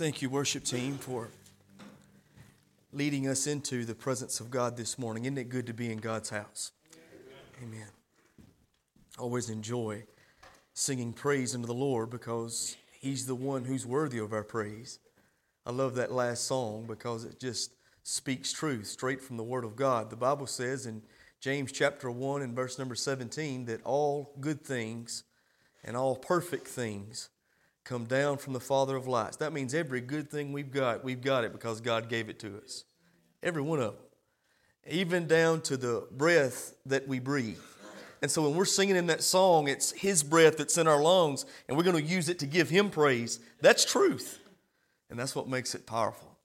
Thank you, worship team, for leading us into the presence of God this morning. Isn't it good to be in God's house? Amen. Always enjoy singing praise unto the Lord because He's the one who's worthy of our praise. I love that last song because it just speaks truth straight from the Word of God. The Bible says in James chapter 1 and verse number 17 that all good things and all perfect things come down from the Father of lights. That means every good thing we've got, we've got it because God gave it to us. Every one of them. Even down to the breath that we breathe. And so when we're singing in that song, it's His breath that's in our lungs, and we're going to use it to give Him praise. That's truth. And that's what makes it powerful.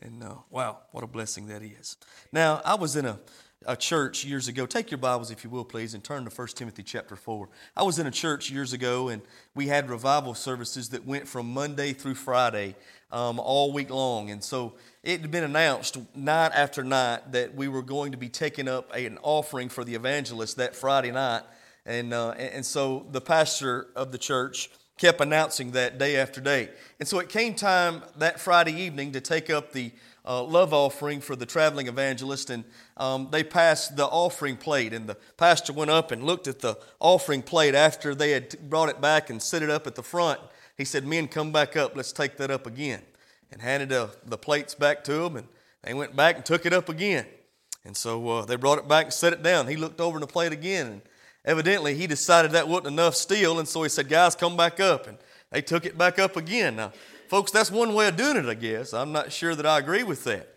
And uh, wow, what a blessing that is. Now, I was in a a church years ago. Take your Bibles, if you will, please, and turn to 1 Timothy chapter 4. I was in a church years ago, and we had revival services that went from Monday through Friday um, all week long. And so it had been announced night after night that we were going to be taking up an offering for the evangelist that Friday night. And, uh, and so the pastor of the church kept announcing that day after day. And so it came time that Friday evening to take up the uh, love offering for the traveling evangelist, and um, they passed the offering plate. And the pastor went up and looked at the offering plate after they had brought it back and set it up at the front. He said, Men, come back up, let's take that up again. And handed uh, the plates back to them, and they went back and took it up again. And so uh, they brought it back and set it down. He looked over the plate again, and evidently he decided that wasn't enough still, and so he said, Guys, come back up. And they took it back up again. Now, Folks, that's one way of doing it, I guess. I'm not sure that I agree with that.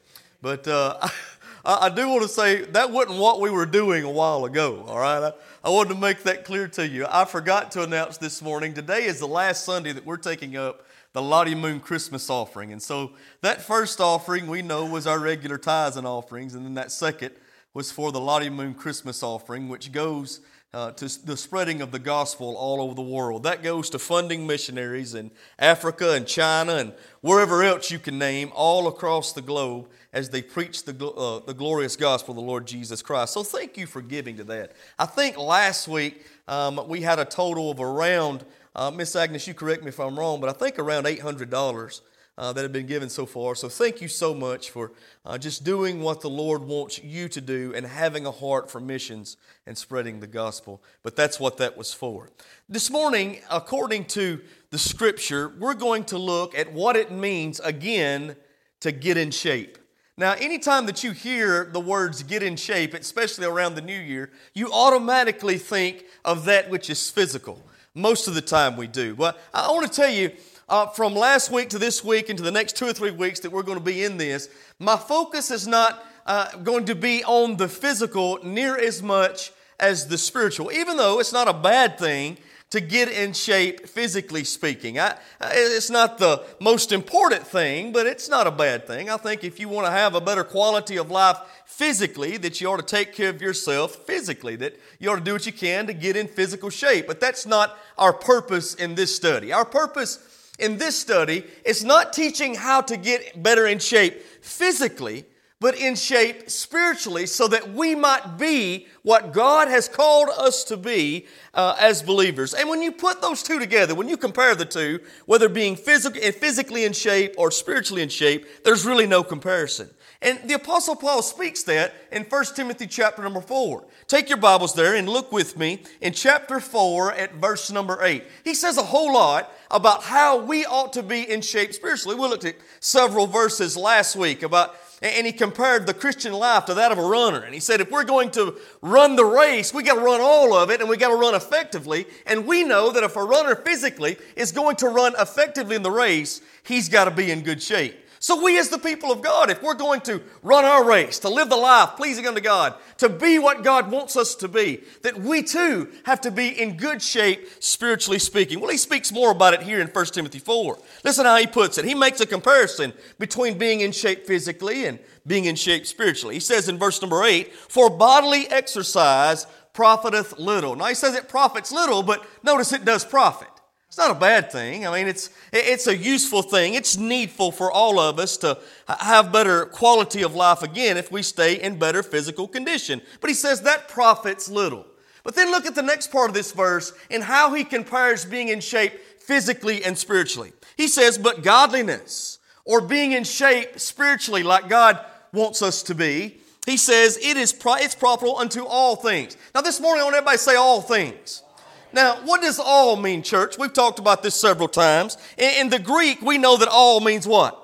But uh, I, I, do want to say that wasn't what we were doing a while ago, all right? I, I wanted to make that clear to you. I forgot to announce this morning today is the last Sunday that we're taking up the Lottie Moon Christmas offering. And so that first offering we know was our regular tithes and offerings, and then that second was for the Lottie Moon Christmas offering, which goes uh, to the spreading of the gospel all over the world. That goes to funding missionaries in Africa and China and wherever else you can name, all across the globe as they preach the, uh, the glorious gospel of the Lord Jesus Christ. So thank you for giving to that. I think last week um, we had a total of around, uh, Miss Agnes, you correct me if I'm wrong, but I think around $800 uh, that have been given so far. So thank you so much for uh, just doing what the Lord wants you to do and having a heart for missions and spreading the gospel. But that's what that was for. This morning, according to the scripture, we're going to look at what it means again to get in shape. Now, anytime that you hear the words get in shape, especially around the new year, you automatically think of that which is physical. Most of the time we do. But I want to tell you, uh, from last week to this week and to the next two or three weeks that we're going to be in this, my focus is not uh, going to be on the physical near as much as the spiritual, even though it's not a bad thing to get in shape physically speaking. I, it's not the most important thing, but it's not a bad thing. I think if you want to have a better quality of life physically, that you ought to take care of yourself physically, that you ought to do what you can to get in physical shape. But that's not our purpose in this study. Our purpose in this study is not teaching how to get better in shape physically, but in shape spiritually so that we might be what God has called us to be uh, as believers. And when you put those two together, when you compare the two, whether being physically, physically in shape or spiritually in shape, there's really no comparison. And the apostle Paul speaks that in 1 Timothy chapter number 4. Take your Bibles there and look with me in chapter 4 at verse number 8. He says a whole lot about how we ought to be in shape spiritually. We looked at several verses last week about and he compared the Christian life to that of a runner. And he said, if we're going to run the race, we got to run all of it and we got to run effectively. And we know that if a runner physically is going to run effectively in the race, he's got to be in good shape. So, we as the people of God, if we're going to run our race, to live the life pleasing unto God, to be what God wants us to be, that we too have to be in good shape, spiritually speaking. Well, he speaks more about it here in 1 Timothy 4. Listen how he puts it. He makes a comparison between being in shape physically and being in shape spiritually. He says in verse number 8, For bodily exercise profiteth little. Now, he says it profits little, but notice it does profit. It's not a bad thing. I mean, it's, it's a useful thing. It's needful for all of us to have better quality of life again if we stay in better physical condition. But he says that profits little. But then look at the next part of this verse and how he compares being in shape physically and spiritually. He says, But godliness or being in shape spiritually like God wants us to be, he says it is pro- it's profitable unto all things. Now this morning I want everybody to say all things. Now, what does all mean, church? We've talked about this several times. In, in the Greek, we know that all means what?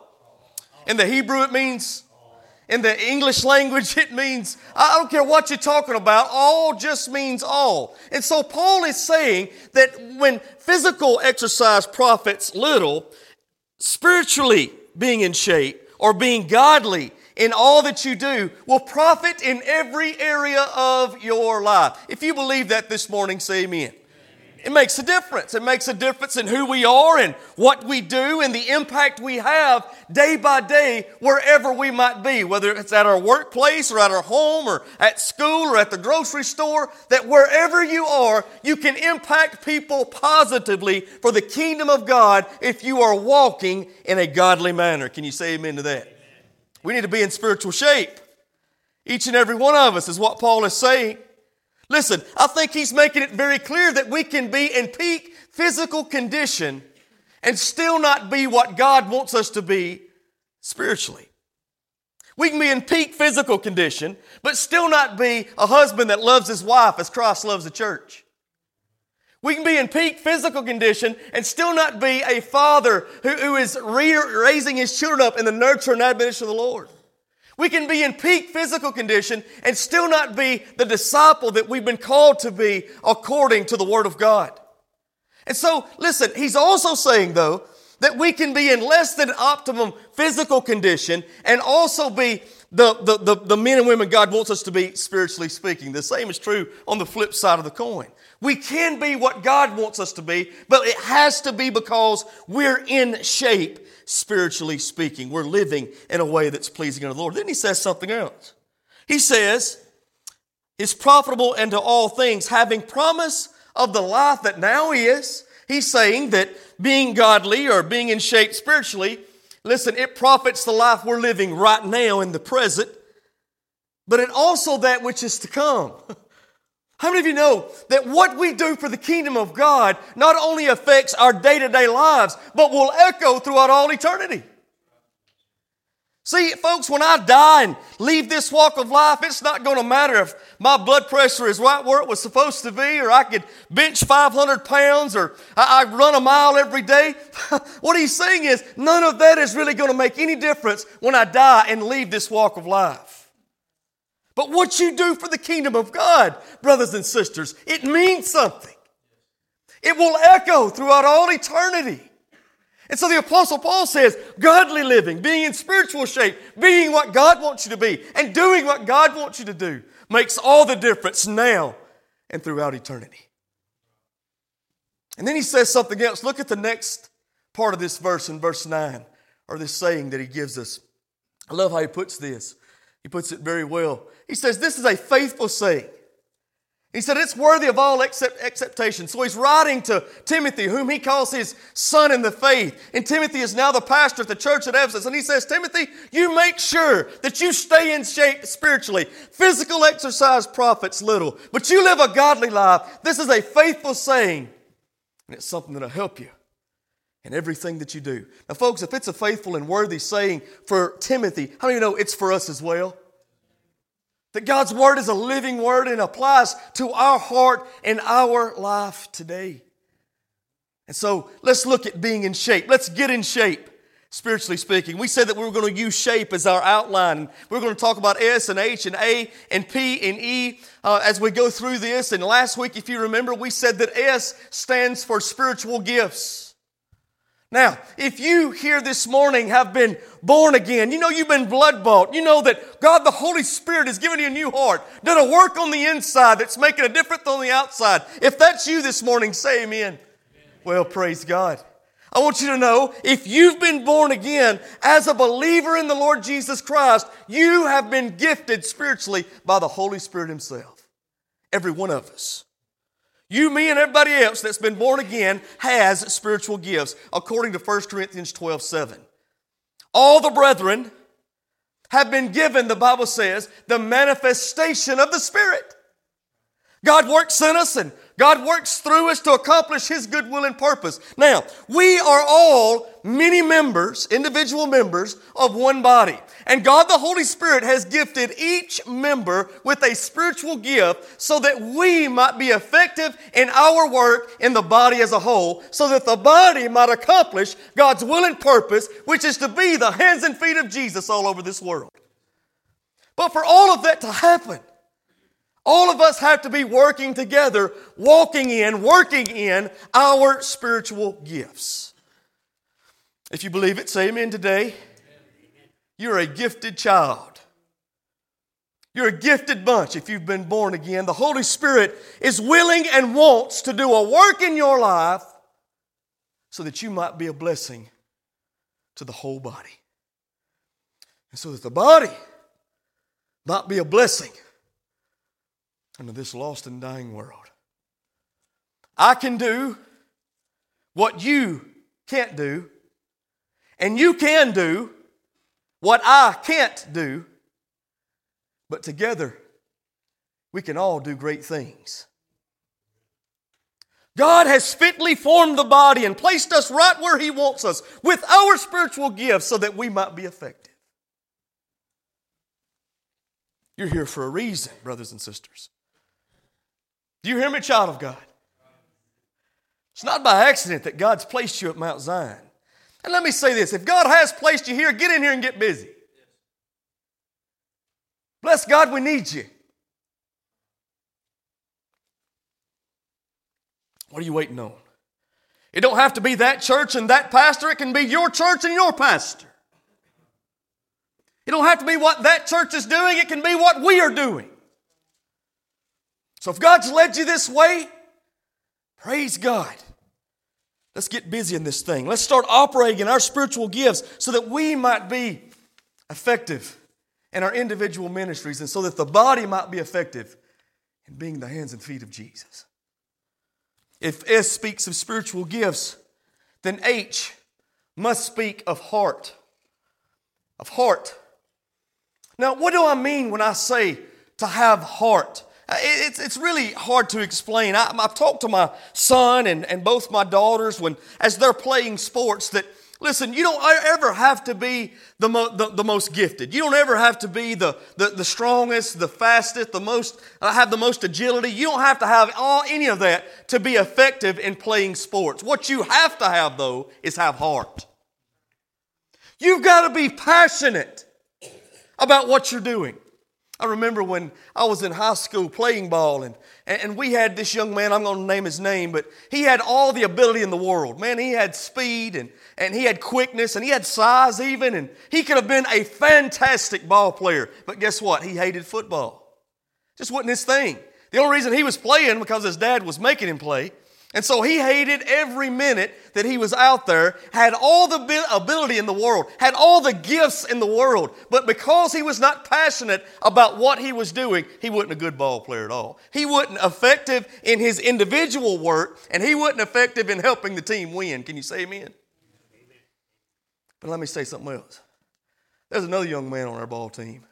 In the Hebrew, it means in the English language, it means, I don't care what you're talking about, all just means all. And so Paul is saying that when physical exercise profits little, spiritually being in shape or being godly in all that you do will profit in every area of your life. If you believe that this morning, say amen. It makes a difference. It makes a difference in who we are and what we do and the impact we have day by day wherever we might be, whether it's at our workplace or at our home or at school or at the grocery store, that wherever you are, you can impact people positively for the kingdom of God if you are walking in a godly manner. Can you say amen to that? We need to be in spiritual shape. Each and every one of us is what Paul is saying. Listen, I think he's making it very clear that we can be in peak physical condition and still not be what God wants us to be spiritually. We can be in peak physical condition, but still not be a husband that loves his wife as Christ loves the church. We can be in peak physical condition and still not be a father who, who is re- raising his children up in the nurture and admonition of the Lord. We can be in peak physical condition and still not be the disciple that we've been called to be according to the Word of God. And so, listen, he's also saying, though, that we can be in less than optimum physical condition and also be the, the, the, the, men and women God wants us to be spiritually speaking. The same is true on the flip side of the coin. We can be what God wants us to be, but it has to be because we're in shape spiritually speaking. We're living in a way that's pleasing unto the Lord. Then he says something else. He says, is profitable unto all things, having promise of the life that now is. He's saying that being godly or being in shape spiritually, listen, it profits the life we're living right now in the present, but it also that which is to come. How many of you know that what we do for the kingdom of God not only affects our day to day lives, but will echo throughout all eternity? See, folks, when I die and leave this walk of life, it's not going to matter if my blood pressure is right where it was supposed to be, or I could bench 500 pounds, or I, I run a mile every day. what he's saying is, none of that is really going to make any difference when I die and leave this walk of life. But what you do for the kingdom of God, brothers and sisters, it means something. It will echo throughout all eternity. And so the apostle Paul says, godly living, being in spiritual shape, being what God wants you to be, and doing what God wants you to do makes all the difference now and throughout eternity. And then he says something else. Look at the next part of this verse in verse 9, or this saying that he gives us. I love how he puts this. He puts it very well. He says, This is a faithful saying. He said, It's worthy of all accept, acceptation. So he's writing to Timothy, whom he calls his son in the faith. And Timothy is now the pastor at the church at Ephesus. And he says, Timothy, you make sure that you stay in shape spiritually. Physical exercise profits little, but you live a godly life. This is a faithful saying, and it's something that'll help you in everything that you do. Now, folks, if it's a faithful and worthy saying for Timothy, how many know it's for us as well? That God's word is a living word and applies to our heart and our life today. And so let's look at being in shape. Let's get in shape, spiritually speaking. We said that we were going to use shape as our outline. We are going to talk about S and H and A and P and E uh, as we go through this. And last week, if you remember, we said that S stands for spiritual gifts. Now, if you here this morning have been born again, you know you've been blood bought, you know that God the Holy Spirit has given you a new heart, done a work on the inside that's making a difference on the outside. If that's you this morning, say amen. amen. Well, praise God. I want you to know if you've been born again as a believer in the Lord Jesus Christ, you have been gifted spiritually by the Holy Spirit Himself. Every one of us. You, me, and everybody else that's been born again has spiritual gifts, according to 1 Corinthians 12 7. All the brethren have been given, the Bible says, the manifestation of the Spirit. God works in us and God works through us to accomplish His good will and purpose. Now, we are all many members, individual members of one body. And God the Holy Spirit has gifted each member with a spiritual gift so that we might be effective in our work in the body as a whole, so that the body might accomplish God's will and purpose, which is to be the hands and feet of Jesus all over this world. But for all of that to happen, all of us have to be working together, walking in, working in our spiritual gifts. If you believe it, say amen today. You're a gifted child. You're a gifted bunch if you've been born again. The Holy Spirit is willing and wants to do a work in your life so that you might be a blessing to the whole body. And so that the body might be a blessing into this lost and dying world. I can do what you can't do, and you can do what I can't do, but together we can all do great things. God has fitly formed the body and placed us right where He wants us with our spiritual gifts so that we might be effective. You're here for a reason, brothers and sisters. Do you hear me, child of God? It's not by accident that God's placed you at Mount Zion. And let me say this if God has placed you here, get in here and get busy. Bless God, we need you. What are you waiting on? It don't have to be that church and that pastor, it can be your church and your pastor. It don't have to be what that church is doing, it can be what we are doing. So if God's led you this way, praise God. Let's get busy in this thing. Let's start operating in our spiritual gifts so that we might be effective in our individual ministries and so that the body might be effective in being the hands and feet of Jesus. If S speaks of spiritual gifts, then H must speak of heart. Of heart. Now, what do I mean when I say to have heart? Uh, it's, it's really hard to explain. I, have talked to my son and, and both my daughters when, as they're playing sports that, listen, you don't ever have to be the, mo, the, the, most gifted. You don't ever have to be the, the, the strongest, the fastest, the most, uh, have the most agility. You don't have to have all, any of that to be effective in playing sports. What you have to have, though, is have heart. You've got to be passionate about what you're doing. I remember when I was in high school playing ball, and, and we had this young man, I'm going to name his name, but he had all the ability in the world. Man, he had speed, and, and he had quickness, and he had size even, and he could have been a fantastic ball player. But guess what? He hated football. Just wasn't his thing. The only reason he was playing because his dad was making him play. And so he hated every minute that he was out there, had all the ability in the world, had all the gifts in the world, but because he was not passionate about what he was doing, he wasn't a good ball player at all. He wasn't effective in his individual work, and he wasn't effective in helping the team win. Can you say amen? But let me say something else. There's another young man on our ball team.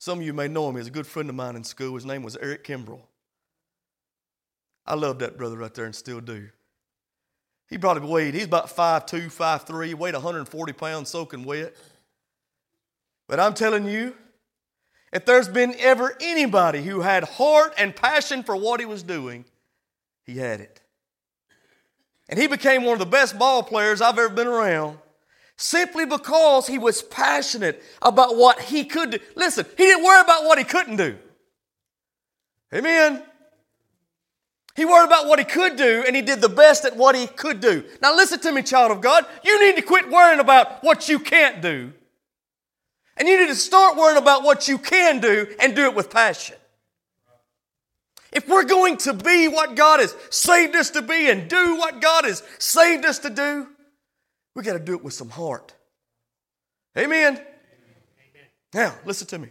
Some of you may know him. He's a good friend of mine in school. His name was Eric Kimbrell. I love that brother right there and still do. He probably weighed, he's about 5'2, 5'3, weighed 140 pounds soaking wet. But I'm telling you, if there's been ever anybody who had heart and passion for what he was doing, he had it. And he became one of the best ball players I've ever been around simply because he was passionate about what he could do. Listen, he didn't worry about what he couldn't do. Amen. He worried about what he could do and he did the best at what he could do. Now, listen to me, child of God. You need to quit worrying about what you can't do. And you need to start worrying about what you can do and do it with passion. If we're going to be what God has saved us to be and do what God has saved us to do, we got to do it with some heart. Amen. Amen. Now, listen to me.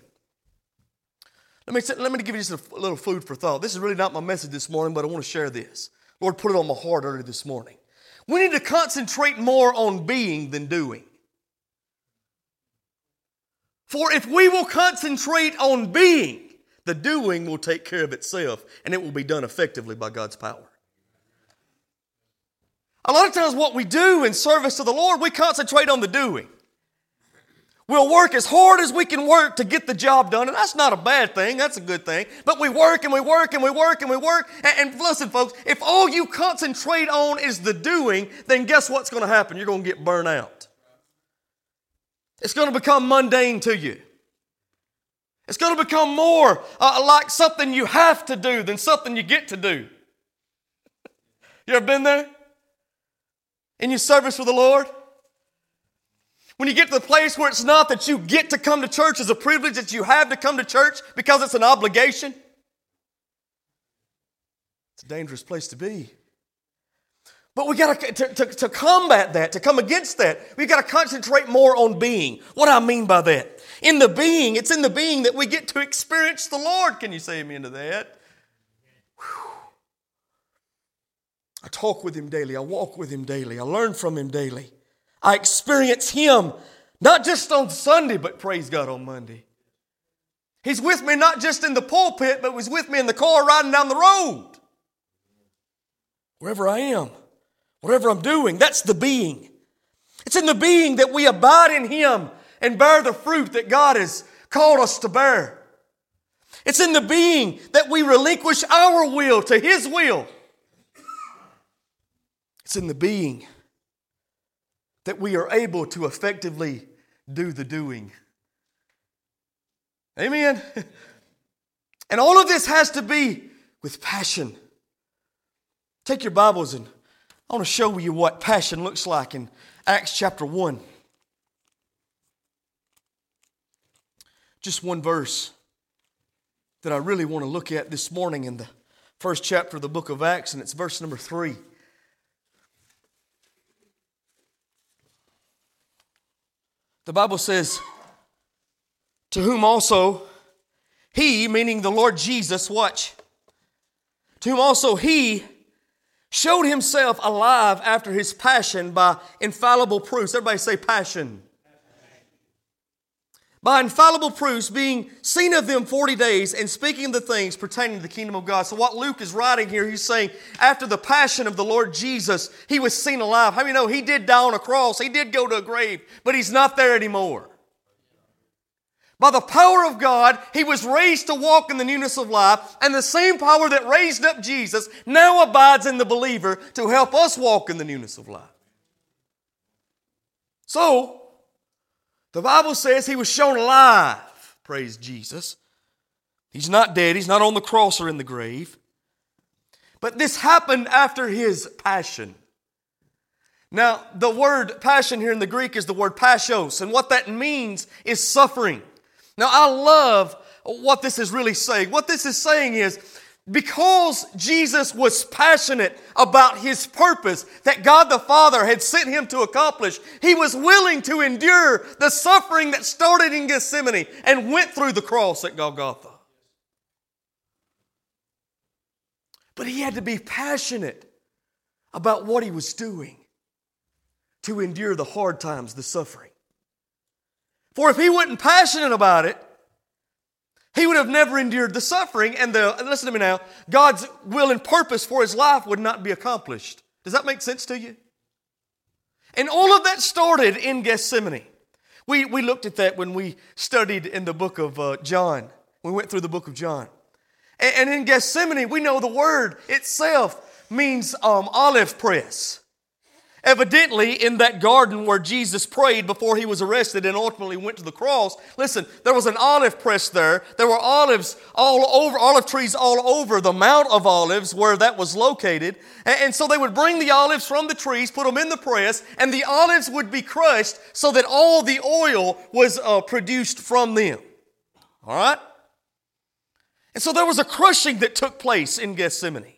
Let me, let me give you just a little food for thought. This is really not my message this morning, but I want to share this. Lord put it on my heart early this morning. We need to concentrate more on being than doing. For if we will concentrate on being, The doing will take care of itself, and it will be done effectively by God's power. A lot of times, what we do in service to the Lord, we concentrate on the doing. We'll work as hard as we can work to get the job done, and that's not a bad thing, that's a good thing. But we work and we work and we work and we work. And, and listen, folks, if all you concentrate on is the doing, then guess what's going to happen? You're going to get burned out. It's going to become mundane to you. It's going to become more uh, like something you have to do than something you get to do. You ever been there? In your service for the Lord? When you get to the place where it's not that you get to come to church as a privilege, that you have to come to church because it's an obligation, it's a dangerous place to be. But we got to, to, to combat that, to come against that, we've got to concentrate more on being. What I mean by that? In the being, it's in the being that we get to experience the Lord. Can you say amen to that? Whew. I talk with Him daily, I walk with Him daily, I learn from Him daily. I experience Him not just on Sunday, but praise God on Monday. He's with me not just in the pulpit, but He's with me in the car riding down the road. Wherever I am whatever I'm doing. That's the being. It's in the being that we abide in Him and bear the fruit that God has called us to bear. It's in the being that we relinquish our will to His will. It's in the being that we are able to effectively do the doing. Amen. And all of this has to be with passion. Take your Bibles and I want to show you what passion looks like in Acts chapter 1. Just one verse that I really want to look at this morning in the first chapter of the book of Acts, and it's verse number 3. The Bible says, To whom also he, meaning the Lord Jesus, watch, to whom also he, showed himself alive after his passion by infallible proofs. Everybody say passion. By infallible proofs, being seen of them 40 days and speaking the things pertaining to the kingdom of God. So, what Luke is writing here, he's saying after the passion of the Lord Jesus, he was seen alive. How many know he did die on a cross? He did go to a grave, but he's not there anymore. By the power of God, he was raised to walk in the newness of life, and the same power that raised up Jesus now abides in the believer to help us walk in the newness of life. So, the Bible says he was shown alive. Praise Jesus. He's not dead, he's not on the cross or in the grave. But this happened after his passion. Now, the word passion here in the Greek is the word pashos, and what that means is suffering. Now, I love what this is really saying. What this is saying is because Jesus was passionate about his purpose that God the Father had sent him to accomplish, he was willing to endure the suffering that started in Gethsemane and went through the cross at Golgotha. But he had to be passionate about what he was doing to endure the hard times, the suffering. For if he wasn't passionate about it, he would have never endured the suffering, and the, listen to me now, God's will and purpose for his life would not be accomplished. Does that make sense to you? And all of that started in Gethsemane. We, we looked at that when we studied in the book of uh, John. We went through the book of John. And, and in Gethsemane, we know the word itself means um, olive press. Evidently, in that garden where Jesus prayed before he was arrested and ultimately went to the cross, listen, there was an olive press there. There were olives all over, olive trees all over the Mount of Olives where that was located. And, so they would bring the olives from the trees, put them in the press, and the olives would be crushed so that all the oil was uh, produced from them. All right? And so there was a crushing that took place in Gethsemane.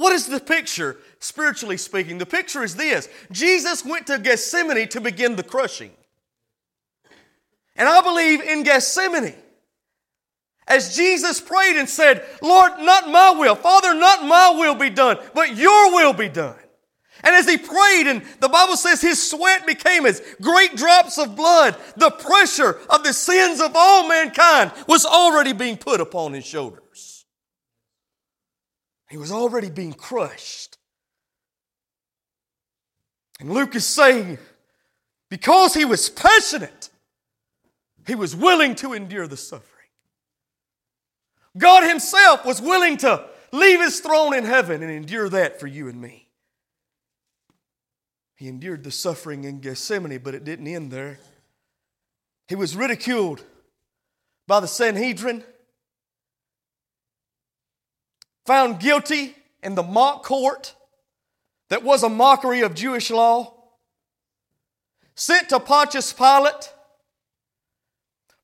What is the picture, spiritually speaking? The picture is this Jesus went to Gethsemane to begin the crushing. And I believe in Gethsemane, as Jesus prayed and said, Lord, not my will, Father, not my will be done, but your will be done. And as he prayed, and the Bible says his sweat became as great drops of blood, the pressure of the sins of all mankind was already being put upon his shoulders. He was already being crushed. And Luke is saying, because he was passionate, he was willing to endure the suffering. God Himself was willing to leave His throne in heaven and endure that for you and me. He endured the suffering in Gethsemane, but it didn't end there. He was ridiculed by the Sanhedrin, found guilty in the mock court that was a mockery of Jewish law, sent to Pontius Pilate.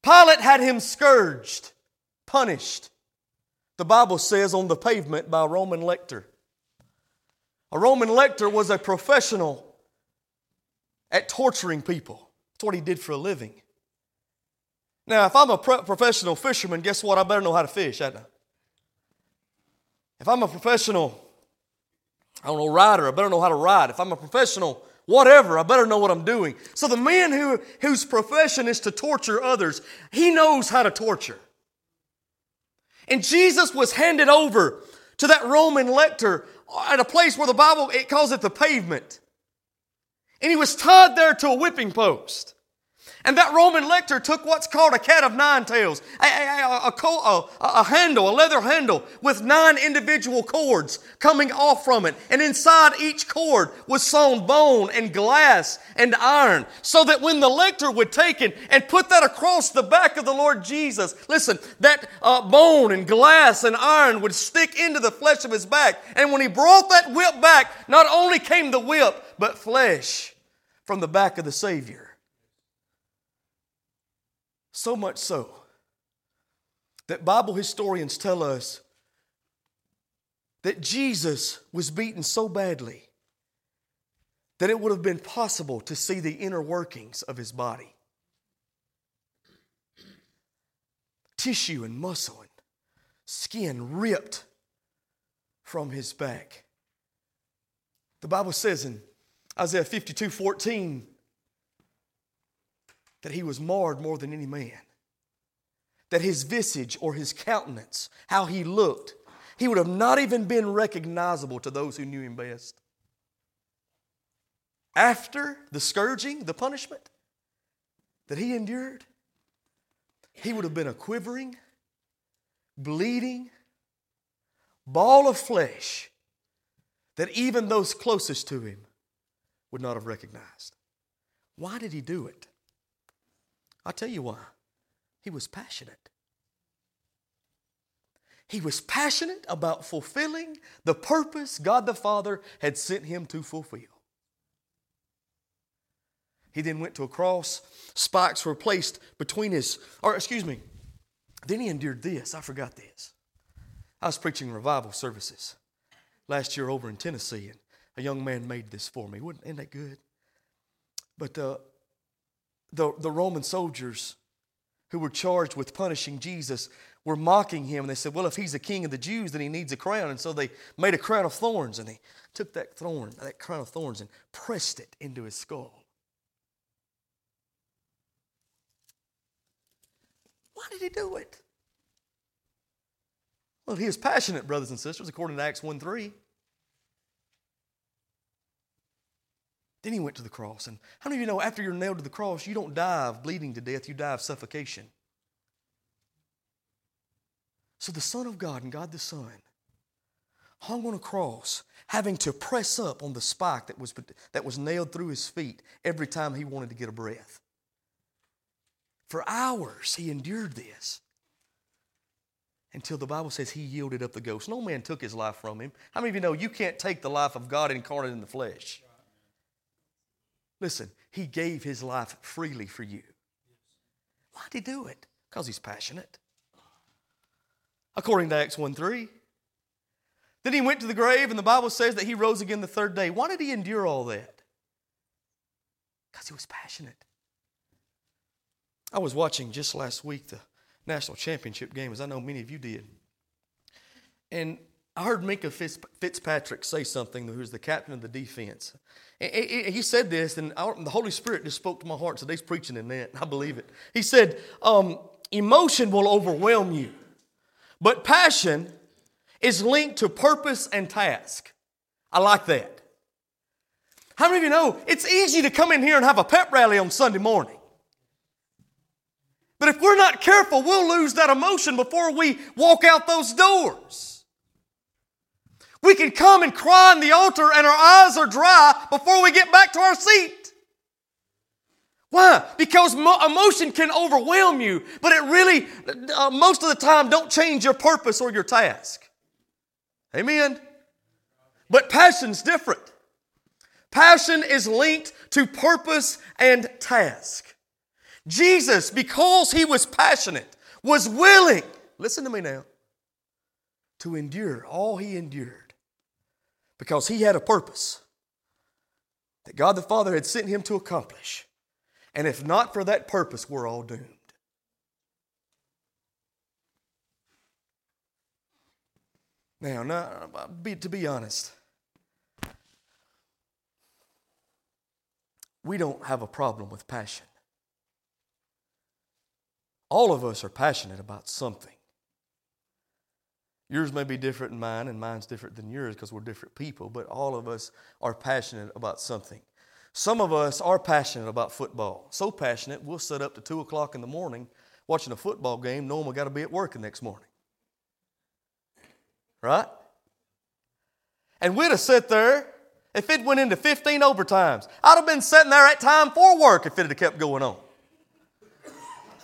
Pilate had him scourged, punished. The Bible says on the pavement by a Roman lictor. A Roman lictor was a professional at torturing people. That's what he did for a living. Now, if I'm a pro- professional fisherman, guess what? I better know how to fish, I If I'm a professional, I don't know, rider, I better know how to ride. If I'm a professional, whatever, I better know what I'm doing. So the man who, whose profession is to torture others, he knows how to torture. And Jesus was handed over to that Roman lictor at a place where the Bible, it calls it the pavement. And he was tied there to a whipping post. And that Roman lictor took what's called a cat of nine tails, a, a, a, a, handle, a leather handle with nine individual cords coming off from it. And inside each cord was sewn bone and glass and iron, so that when the lictor would take it and put that across the back of the Lord Jesus, listen, that uh, bone and glass and iron would stick into the flesh of his back. And when he brought that whip back, not only came the whip, but flesh from the back of the Savior. So much so that Bible historians tell us that Jesus was beaten so badly that it would have been possible to see the inner workings of his body. Tissue and muscle and skin ripped from his back. The Bible says in Isaiah 52 14, that he was marred more than any man. That his visage or his countenance, how he looked, he would have not even been recognizable to those who knew him best. After the scourging, the punishment that he endured, he would have been a quivering, bleeding ball of flesh that even those closest to him would not have recognized. Why did he do it? I'll tell you why. He was passionate. He was passionate about fulfilling the purpose God the Father had sent him to fulfill. He then went to a cross. Spikes were placed between his, or excuse me, then he endured this. I forgot this. I was preaching revival services last year over in Tennessee, and a young man made this for me. Isn't that good? But uh, the, the Roman soldiers who were charged with punishing Jesus were mocking him. And they said, Well, if he's the king of the Jews, then he needs a crown. And so they made a crown of thorns and they took that thorn, that crown of thorns, and pressed it into his skull. Why did he do it? Well, he was passionate, brothers and sisters, according to Acts 1 3. Then he went to the cross. And how many of you know after you're nailed to the cross, you don't die of bleeding to death, you die of suffocation? So the Son of God and God the Son hung on a cross, having to press up on the spike that was, that was nailed through his feet every time he wanted to get a breath. For hours, he endured this until the Bible says he yielded up the ghost. No man took his life from him. How many of you know you can't take the life of God incarnate in the flesh? Listen, he gave his life freely for you. Why'd he do it? Because he's passionate. According to Acts 1 3. Then he went to the grave, and the Bible says that he rose again the third day. Why did he endure all that? Because he was passionate. I was watching just last week the national championship game, as I know many of you did. And I heard Minkah Fitzpatrick say something, who's the captain of the defense. He said this, and the Holy Spirit just spoke to my heart. Today's preaching in that. I believe it. He said, um, Emotion will overwhelm you, but passion is linked to purpose and task. I like that. How many of you know it's easy to come in here and have a pep rally on Sunday morning? But if we're not careful, we'll lose that emotion before we walk out those doors. We can come and cry on the altar and our eyes are dry before we get back to our seat. Why? Because emotion can overwhelm you, but it really, uh, most of the time, don't change your purpose or your task. Amen? But passion's different. Passion is linked to purpose and task. Jesus, because he was passionate, was willing, listen to me now, to endure all he endured because he had a purpose that God the Father had sent him to accomplish. And if not for that purpose, we're all doomed. Now, now to be honest, we don't have a problem with passion. All of us are passionate about something. Yours may be different than mine, and mine's different than yours because we're different people, but all of us are passionate about something. Some of us are passionate about football. So passionate, we'll sit up to 2 o'clock in the morning watching a football game, knowing we got to be at work the next morning. Right? And we'd have sat there if it went into 15 overtimes. I'd have been sitting there at time for work if it had kept going on.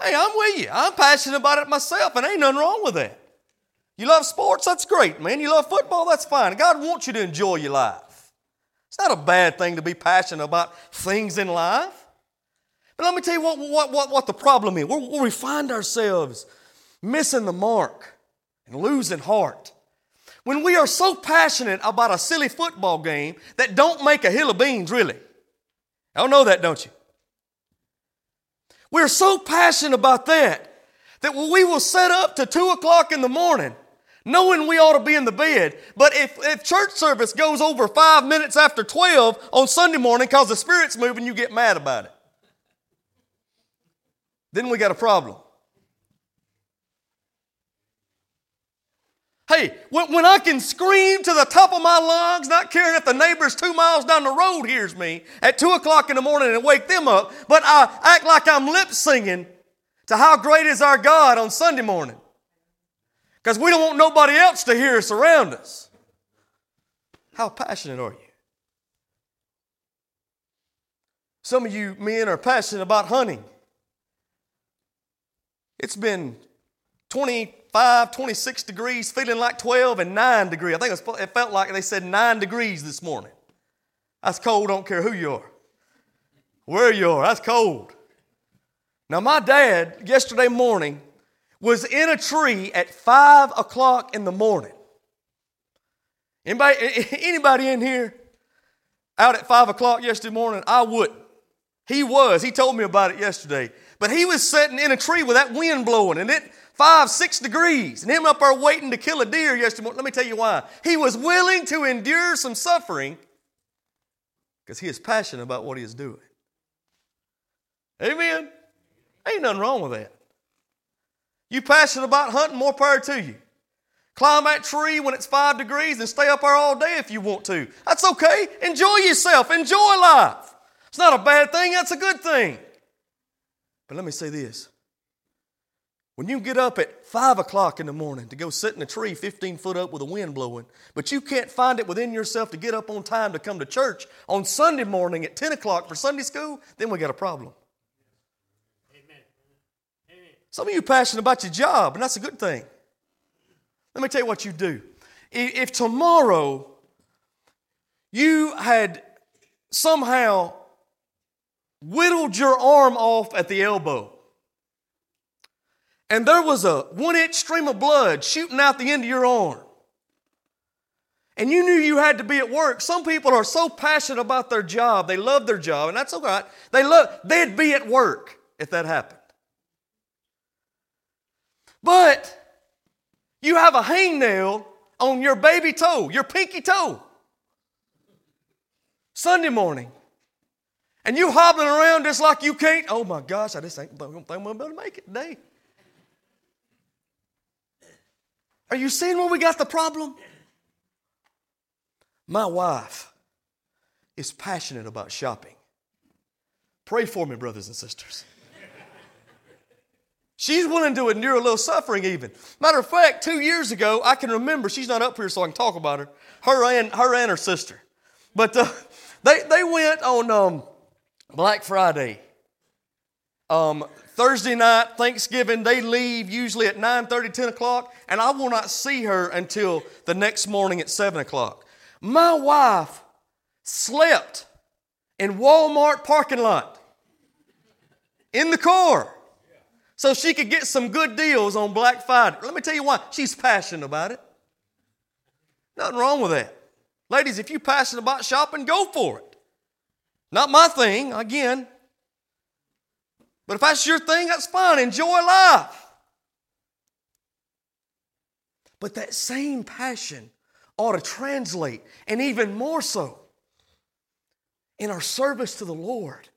Hey, I'm with you. I'm passionate about it myself, and ain't nothing wrong with that. You love sports? That's great, man. You love football? That's fine. God wants you to enjoy your life. It's not a bad thing to be passionate about things in life. But let me tell you what, what, what, what the problem is. Where, we find ourselves missing the mark and losing heart. When we are so passionate about a silly football game that don't make a hill of beans, really. I don't know that, don't you? We're so passionate about that that we will set up to 2 o'clock in the morning knowing we ought to be in the bed. But if, if church service goes over five minutes after 12 on Sunday morning because the Spirit's moving, you get mad about it. Then we got a problem. Hey, when, when I can scream to the top of my lungs, not caring if the neighbors two miles down the road hears me at two o'clock in the morning and wake them up, but I act like I'm lip singing to how great is our God on Sunday morning. Because we don't want nobody else to hear us around us. How passionate are you? Some of you men are passionate about hunting. It's been 25, 26 degrees, feeling like 12 and 9 degrees. I think it, it felt like they said 9 degrees this morning. That's cold, don't care who you are. Where you are, that's cold. Now, my dad, yesterday morning, was in a tree at 5 o'clock in the morning. Anybody, anybody in here out at 5 o'clock yesterday morning? I wouldn't. He was. He told me about it yesterday. But he was sitting in a tree with that wind blowing, and it five, six degrees, and him up there waiting to kill a deer yesterday morning. Let me tell you why. He was willing to endure some suffering because he is passionate about what he is doing. Amen. Ain't nothing wrong with that. You passionate about hunting, more power to you. Climb that tree when it's five degrees and stay up there all day if you want to. That's okay. Enjoy yourself. Enjoy life. It's not a bad thing, that's a good thing. But let me say this when you get up at 5 o'clock in the morning to go sit in a tree 15 foot up with a wind blowing, but you can't find it within yourself to get up on time to come to church on Sunday morning at 10 o'clock for Sunday school, then we got a problem. Some of you passionate about your job, and that's a good thing. Let me tell you what you do. If tomorrow you had somehow whittled your arm off at the elbow, and there was a one inch stream of blood shooting out the end of your arm, and you knew you had to be at work. Some people are so passionate about their job, they love their job, and that's all right. They love, they'd be at work if that happened. But you have a hangnail on your baby toe, your pinky toe. Sunday morning. And you hobbling around just like you can't. Oh my gosh, I just ain't think I'm gonna be able to make it today. Are you seeing where we got the problem? My wife is passionate about shopping. Pray for me, brothers and sisters. She's willing to endure a little suffering, even. Matter of fact, two years ago, I can remember, she's not up here so I can talk about her, her and her, and her sister. But uh, they, they went on um, Black Friday. Um, Thursday night, Thanksgiving, they leave usually at 9 30, 10 o'clock, and I will not see her until the next morning at 7 o'clock. My wife slept in Walmart parking lot in the car so she could get some good deals on Black Friday. Let me tell you why. She's passionate about it. Nothing wrong with that. Ladies, if you're passionate about shopping, go for it. Not my thing, again. But if that's your thing, that's fine. Enjoy life. But that same passion ought to translate, and even more so, in our service to the Lord.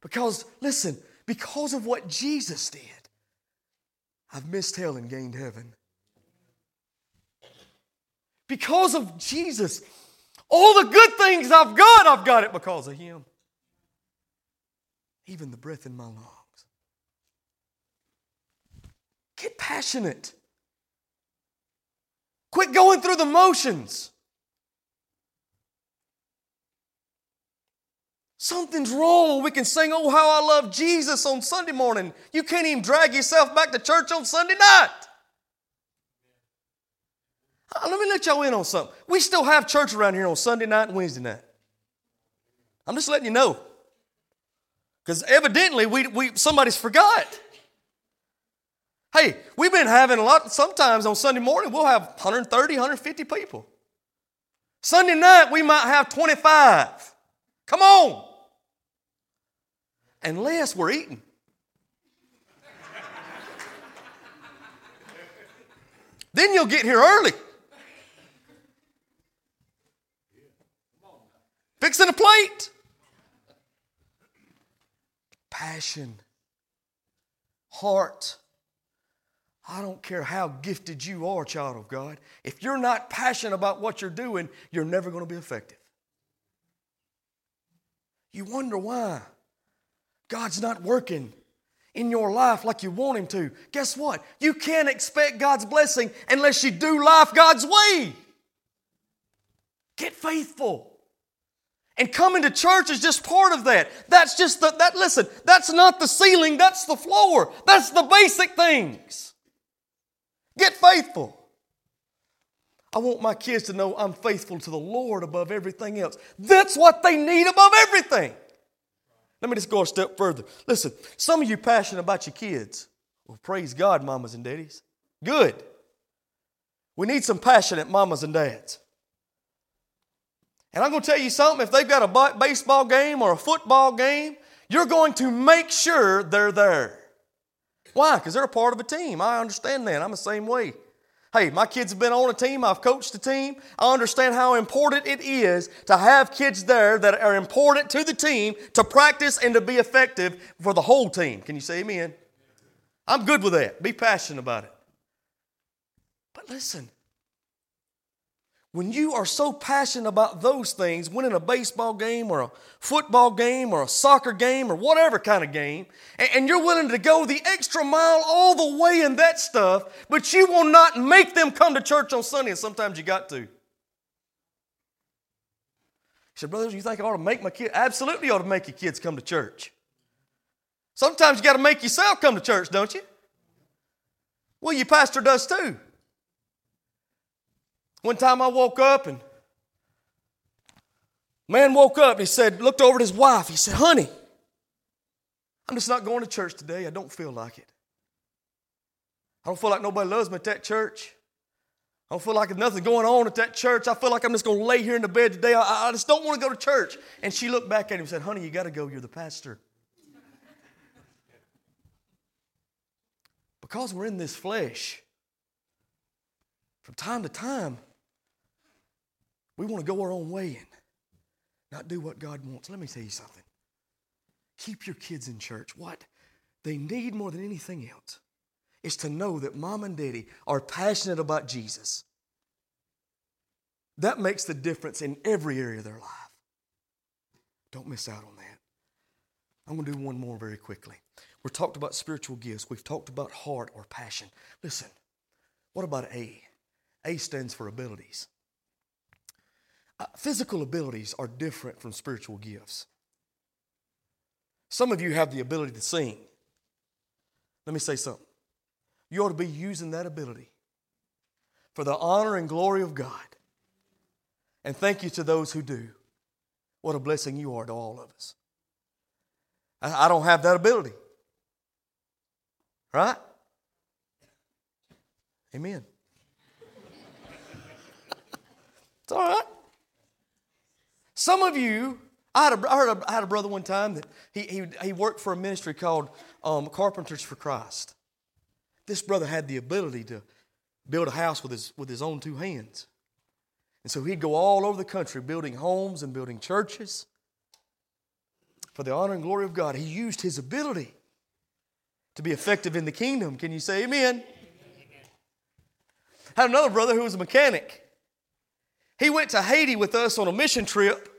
Because, listen, because of what Jesus did, I've missed hell and gained heaven. Because of Jesus, all the good things I've got, I've got it because of Him. Even the breath in my lungs. Get passionate. Quit going through the motions. Something's wrong. We can sing, Oh, how I love Jesus on Sunday morning. You can't even drag yourself back to church on Sunday night. Uh, let me let y'all in on something. We still have church around here on Sunday night and Wednesday night. I'm just letting you know. Because evidently we, we somebody's forgot. Hey, we've been having a lot, sometimes on Sunday morning, we'll have 130, 150 people. Sunday night, we might have 25. Come on unless we're eating. then you'll get here early. Fixing a plate. Passion. Heart. I don't care how gifted you are, child of God. If you're not passionate about what you're doing, you're never going to be effective. You wonder why. God's not working in your life like you want Him to, guess what? You can't expect God's blessing unless you do life God's way. Get faithful. And coming to church is just part of that. That's just the, that, listen, that's not the ceiling, that's the floor. That's the basic things. Get faithful. I want my kids to know I'm faithful to the Lord above everything else. That's what they need above everything. Let me just go a step further. Listen, some of you passionate about your kids. Well, praise God, mamas and daddies. Good. We need some passionate mamas and dads. And I'm going to tell you something if they've got a baseball game or a football game, you're going to make sure they're there. Why? Because they're a part of a team. I understand that. I'm the same way. Hey, my kids have been on a team, I've coached a team. I understand how important it is to have kids there that are important to the team to practice and to be effective for the whole team. Can you say amen? I'm good with that. Be passionate about it. But listen, when you are so passionate about those things, winning a baseball game or a football game or a soccer game or whatever kind of game, and you're willing to go the extra mile all the way in that stuff, but you will not make them come to church on Sunday, and sometimes you got to. He said, Brothers, you think I ought to make my kids? Absolutely, ought to make your kids come to church. Sometimes you got to make yourself come to church, don't you? Well, your pastor does too. One time I woke up and man woke up and he said, looked over at his wife. He said, Honey, I'm just not going to church today. I don't feel like it. I don't feel like nobody loves me at that church. I don't feel like there's nothing going on at that church. I feel like I'm just going to lay here in the bed today. I, I just don't want to go to church. And she looked back at him and said, Honey, you got to go. You're the pastor. because we're in this flesh, From time to time, we want to go our own way and not do what God wants. Let me tell you something. Keep your kids in church. What they need more than anything else is to know that mom and daddy are passionate about Jesus. That makes the difference in every area of their life. Don't miss out on that. I'm going to do one more very quickly. We've talked about spiritual gifts, we've talked about heart or passion. Listen, what about A? A stands for abilities. Uh, physical abilities are different from spiritual gifts. Some of you have the ability to sing. Let me say something. You ought to be using that ability for the honor and glory of God. And thank you to those who do. What a blessing you are to all of us. I don't have that ability. Right? Amen. it's all right. Some of you, I, had a, I, heard a, I had a brother one time that he, he, he worked for a ministry called um, Carpenters for Christ. This brother had the ability to build a house with his, with his own two hands. And so he'd go all over the country building homes and building churches for the honor and glory of God. He used his ability to be effective in the kingdom. Can you say amen? I had another brother who was a mechanic. He went to Haiti with us on a mission trip.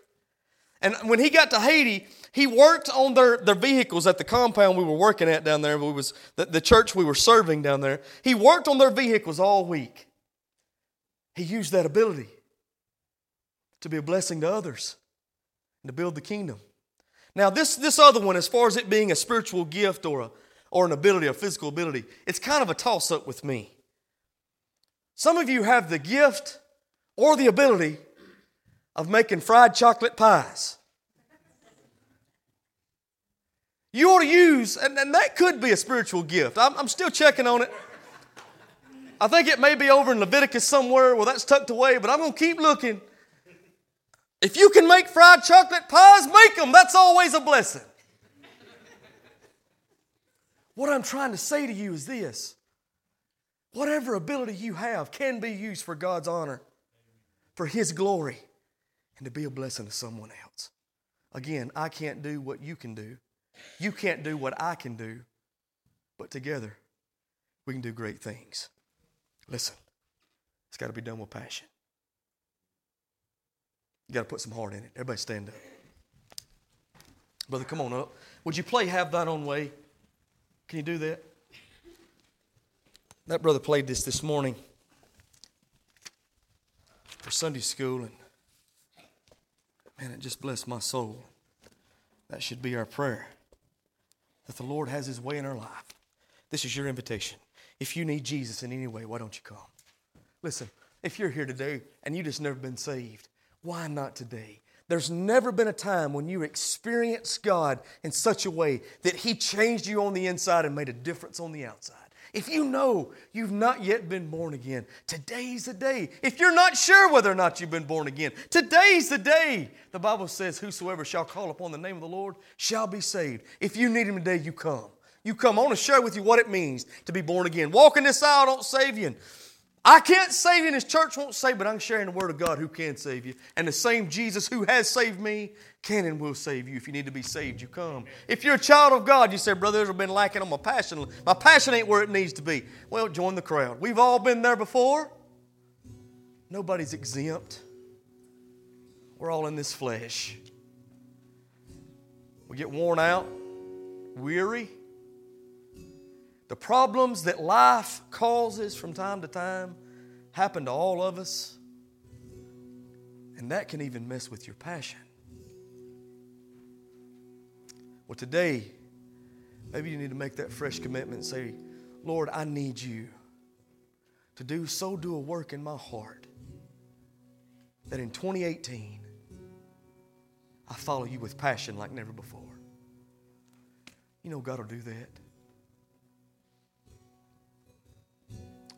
And when he got to Haiti, he worked on their, their vehicles at the compound we were working at down there. We was the, the church we were serving down there. He worked on their vehicles all week. He used that ability to be a blessing to others and to build the kingdom. Now, this, this other one, as far as it being a spiritual gift or, a, or an ability, a physical ability, it's kind of a toss up with me. Some of you have the gift or the ability of making fried chocolate pies. You ought to use, and, and that could be a spiritual gift. I'm, I'm still checking on it. I think it may be over in Leviticus somewhere Well, that's tucked away, but I'm going to keep looking. If you can make fried chocolate pies, make them. That's always a blessing. What I'm trying to say to you is this whatever ability you have can be used for God's honor, for His glory, and to be a blessing to someone else. Again, I can't do what you can do. You can't do what I can do. But together, we can do great things. Listen, it's got to be done with passion. You got to put some heart in it. Everybody stand up. Brother, come on up. Would you play Have Thine Own Way? Can you do that? That brother played this this morning for Sunday school, and it just blessed my soul. That should be our prayer that the Lord has His way in our life. This is your invitation. If you need Jesus in any way, why don't you come? Listen, if you're here today and you just never been saved, why not today? There's never been a time when you experienced God in such a way that He changed you on the inside and made a difference on the outside. If you know you've not yet been born again, today's the day. If you're not sure whether or not you've been born again, today's the day. The Bible says, Whosoever shall call upon the name of the Lord shall be saved. If you need Him today, you come. You come. I want to share with you what it means to be born again. Walking this aisle don't save you. I can't save you, and His church won't save, but I'm sharing the Word of God who can save you. And the same Jesus who has saved me can and will save you. If you need to be saved, you come. If you're a child of God, you say, Brother, I've been lacking on my passion. My passion ain't where it needs to be. Well, join the crowd. We've all been there before. Nobody's exempt. We're all in this flesh. We get worn out, weary the problems that life causes from time to time happen to all of us, and that can even mess with your passion. Well, today, maybe you need to make that fresh commitment and say, Lord, I need you to do so do a work in my heart that in 2018 I follow you with passion like never before. You know God will do that.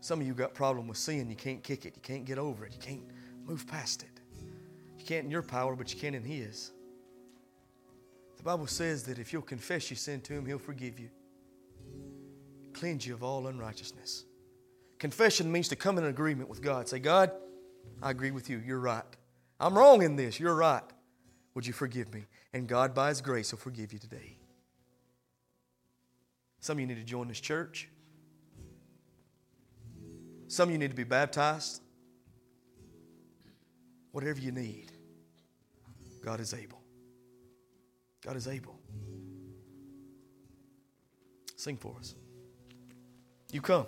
Some of you got problem with sin. You can't kick it. You can't get over it. You can't move past it. You can't in your power, but you can in His. Bible says that if you'll confess your sin to Him, He'll forgive you, cleanse you of all unrighteousness. Confession means to come in agreement with God. Say, God, I agree with you. You're right. I'm wrong in this. You're right. Would you forgive me? And God, by His grace, will forgive you today. Some of you need to join this church. Some of you need to be baptized. Whatever you need, God is able. God is able. Sing for us. You come.